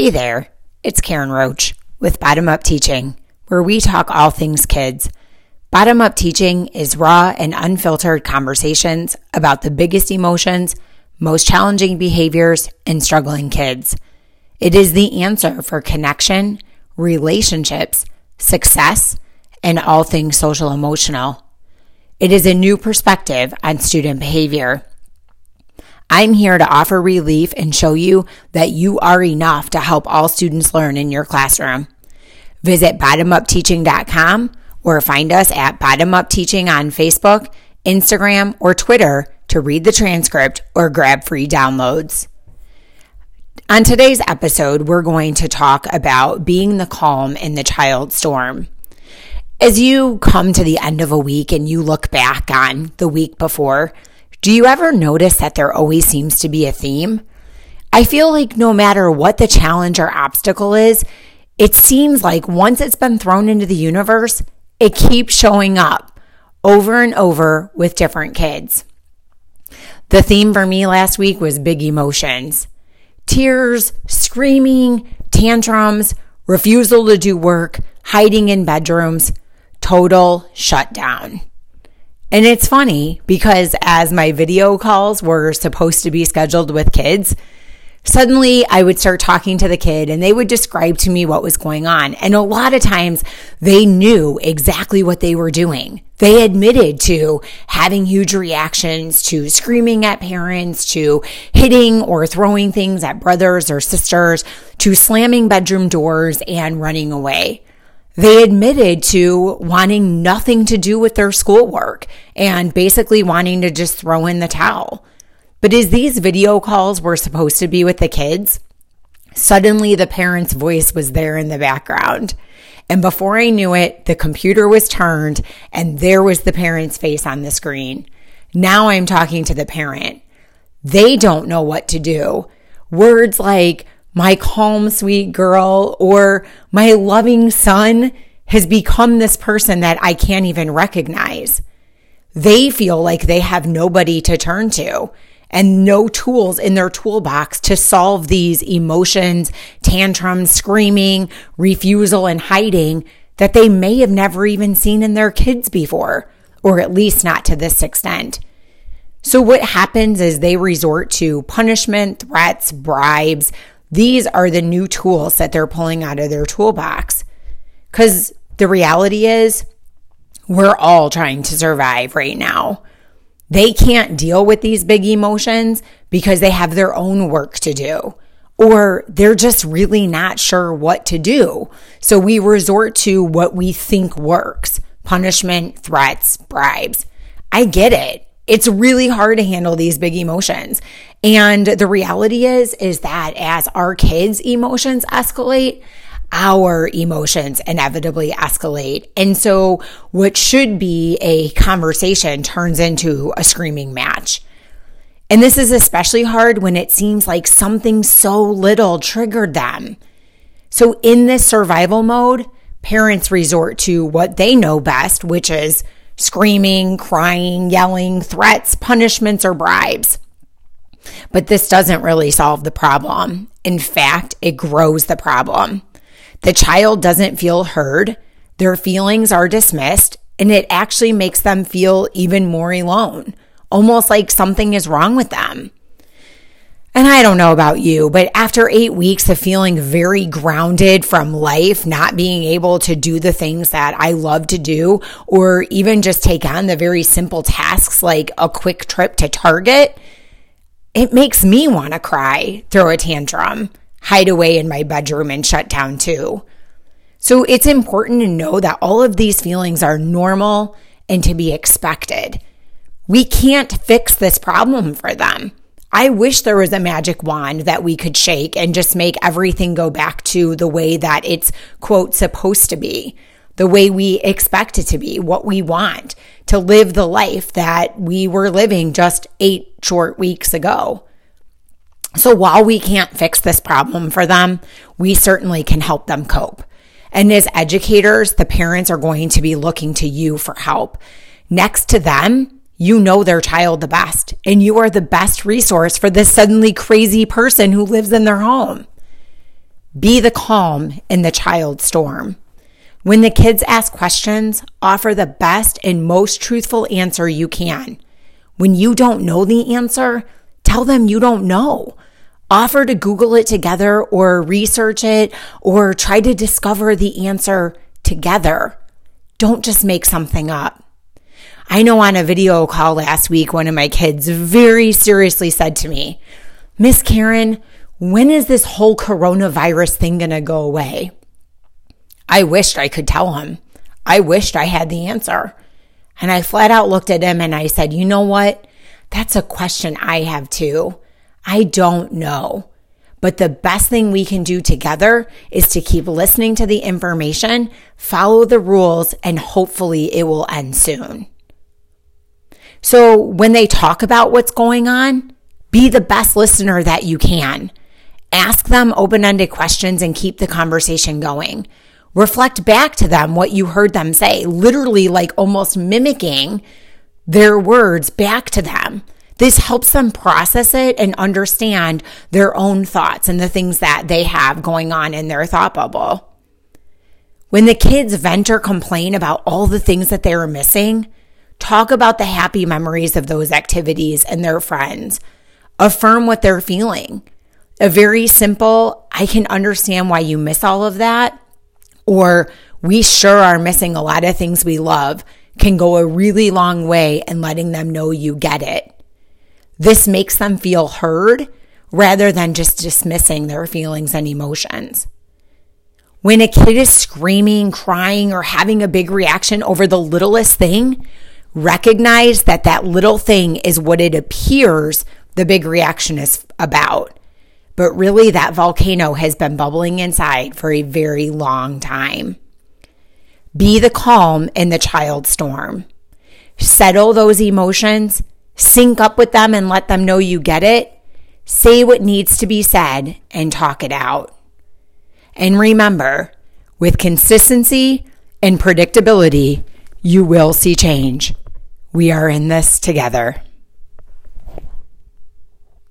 Hey there, it's Karen Roach with Bottom Up Teaching, where we talk all things kids. Bottom Up Teaching is raw and unfiltered conversations about the biggest emotions, most challenging behaviors, and struggling kids. It is the answer for connection, relationships, success, and all things social emotional. It is a new perspective on student behavior. I'm here to offer relief and show you that you are enough to help all students learn in your classroom. Visit bottomupteaching.com or find us at Bottom Up Teaching on Facebook, Instagram, or Twitter to read the transcript or grab free downloads. On today's episode, we're going to talk about being the calm in the child storm. As you come to the end of a week and you look back on the week before, do you ever notice that there always seems to be a theme? I feel like no matter what the challenge or obstacle is, it seems like once it's been thrown into the universe, it keeps showing up over and over with different kids. The theme for me last week was big emotions tears, screaming, tantrums, refusal to do work, hiding in bedrooms, total shutdown. And it's funny because as my video calls were supposed to be scheduled with kids, suddenly I would start talking to the kid and they would describe to me what was going on. And a lot of times they knew exactly what they were doing. They admitted to having huge reactions to screaming at parents, to hitting or throwing things at brothers or sisters, to slamming bedroom doors and running away they admitted to wanting nothing to do with their schoolwork and basically wanting to just throw in the towel. But as these video calls were supposed to be with the kids, suddenly the parent's voice was there in the background. And before I knew it, the computer was turned and there was the parent's face on the screen. Now I'm talking to the parent. They don't know what to do. Words like, my calm, sweet girl or my loving son has become this person that I can't even recognize. They feel like they have nobody to turn to and no tools in their toolbox to solve these emotions, tantrums, screaming, refusal, and hiding that they may have never even seen in their kids before, or at least not to this extent. So, what happens is they resort to punishment, threats, bribes, these are the new tools that they're pulling out of their toolbox. Because the reality is, we're all trying to survive right now. They can't deal with these big emotions because they have their own work to do, or they're just really not sure what to do. So we resort to what we think works punishment, threats, bribes. I get it it's really hard to handle these big emotions. And the reality is, is that as our kids' emotions escalate, our emotions inevitably escalate. And so what should be a conversation turns into a screaming match. And this is especially hard when it seems like something so little triggered them. So in this survival mode, parents resort to what they know best, which is screaming, crying, yelling, threats, punishments, or bribes. But this doesn't really solve the problem. In fact, it grows the problem. The child doesn't feel heard, their feelings are dismissed, and it actually makes them feel even more alone, almost like something is wrong with them. And I don't know about you, but after eight weeks of feeling very grounded from life, not being able to do the things that I love to do, or even just take on the very simple tasks like a quick trip to Target, it makes me want to cry, throw a tantrum, hide away in my bedroom, and shut down too. So it's important to know that all of these feelings are normal and to be expected. We can't fix this problem for them. I wish there was a magic wand that we could shake and just make everything go back to the way that it's, quote, supposed to be, the way we expect it to be, what we want to live the life that we were living just eight short weeks ago. So while we can't fix this problem for them, we certainly can help them cope. And as educators, the parents are going to be looking to you for help. Next to them, you know their child the best and you are the best resource for this suddenly crazy person who lives in their home. Be the calm in the child storm. When the kids ask questions, offer the best and most truthful answer you can. When you don't know the answer, tell them you don't know. Offer to Google it together or research it or try to discover the answer together. Don't just make something up. I know on a video call last week, one of my kids very seriously said to me, Miss Karen, when is this whole coronavirus thing going to go away? I wished I could tell him. I wished I had the answer. And I flat out looked at him and I said, you know what? That's a question I have too. I don't know. But the best thing we can do together is to keep listening to the information, follow the rules, and hopefully it will end soon. So when they talk about what's going on, be the best listener that you can. Ask them open ended questions and keep the conversation going reflect back to them what you heard them say, literally like almost mimicking their words back to them. This helps them process it and understand their own thoughts and the things that they have going on in their thought bubble. When the kids vent or complain about all the things that they are missing, talk about the happy memories of those activities and their friends. Affirm what they're feeling. A very simple, I can understand why you miss all of that or we sure are missing a lot of things we love can go a really long way in letting them know you get it. This makes them feel heard rather than just dismissing their feelings and emotions. When a kid is screaming, crying, or having a big reaction over the littlest thing, recognize that that little thing is what it appears the big reaction is about but really that volcano has been bubbling inside for a very long time. Be the calm in the child storm. Settle those emotions, sync up with them and let them know you get it. Say what needs to be said and talk it out. And remember, with consistency and predictability, you will see change. We are in this together.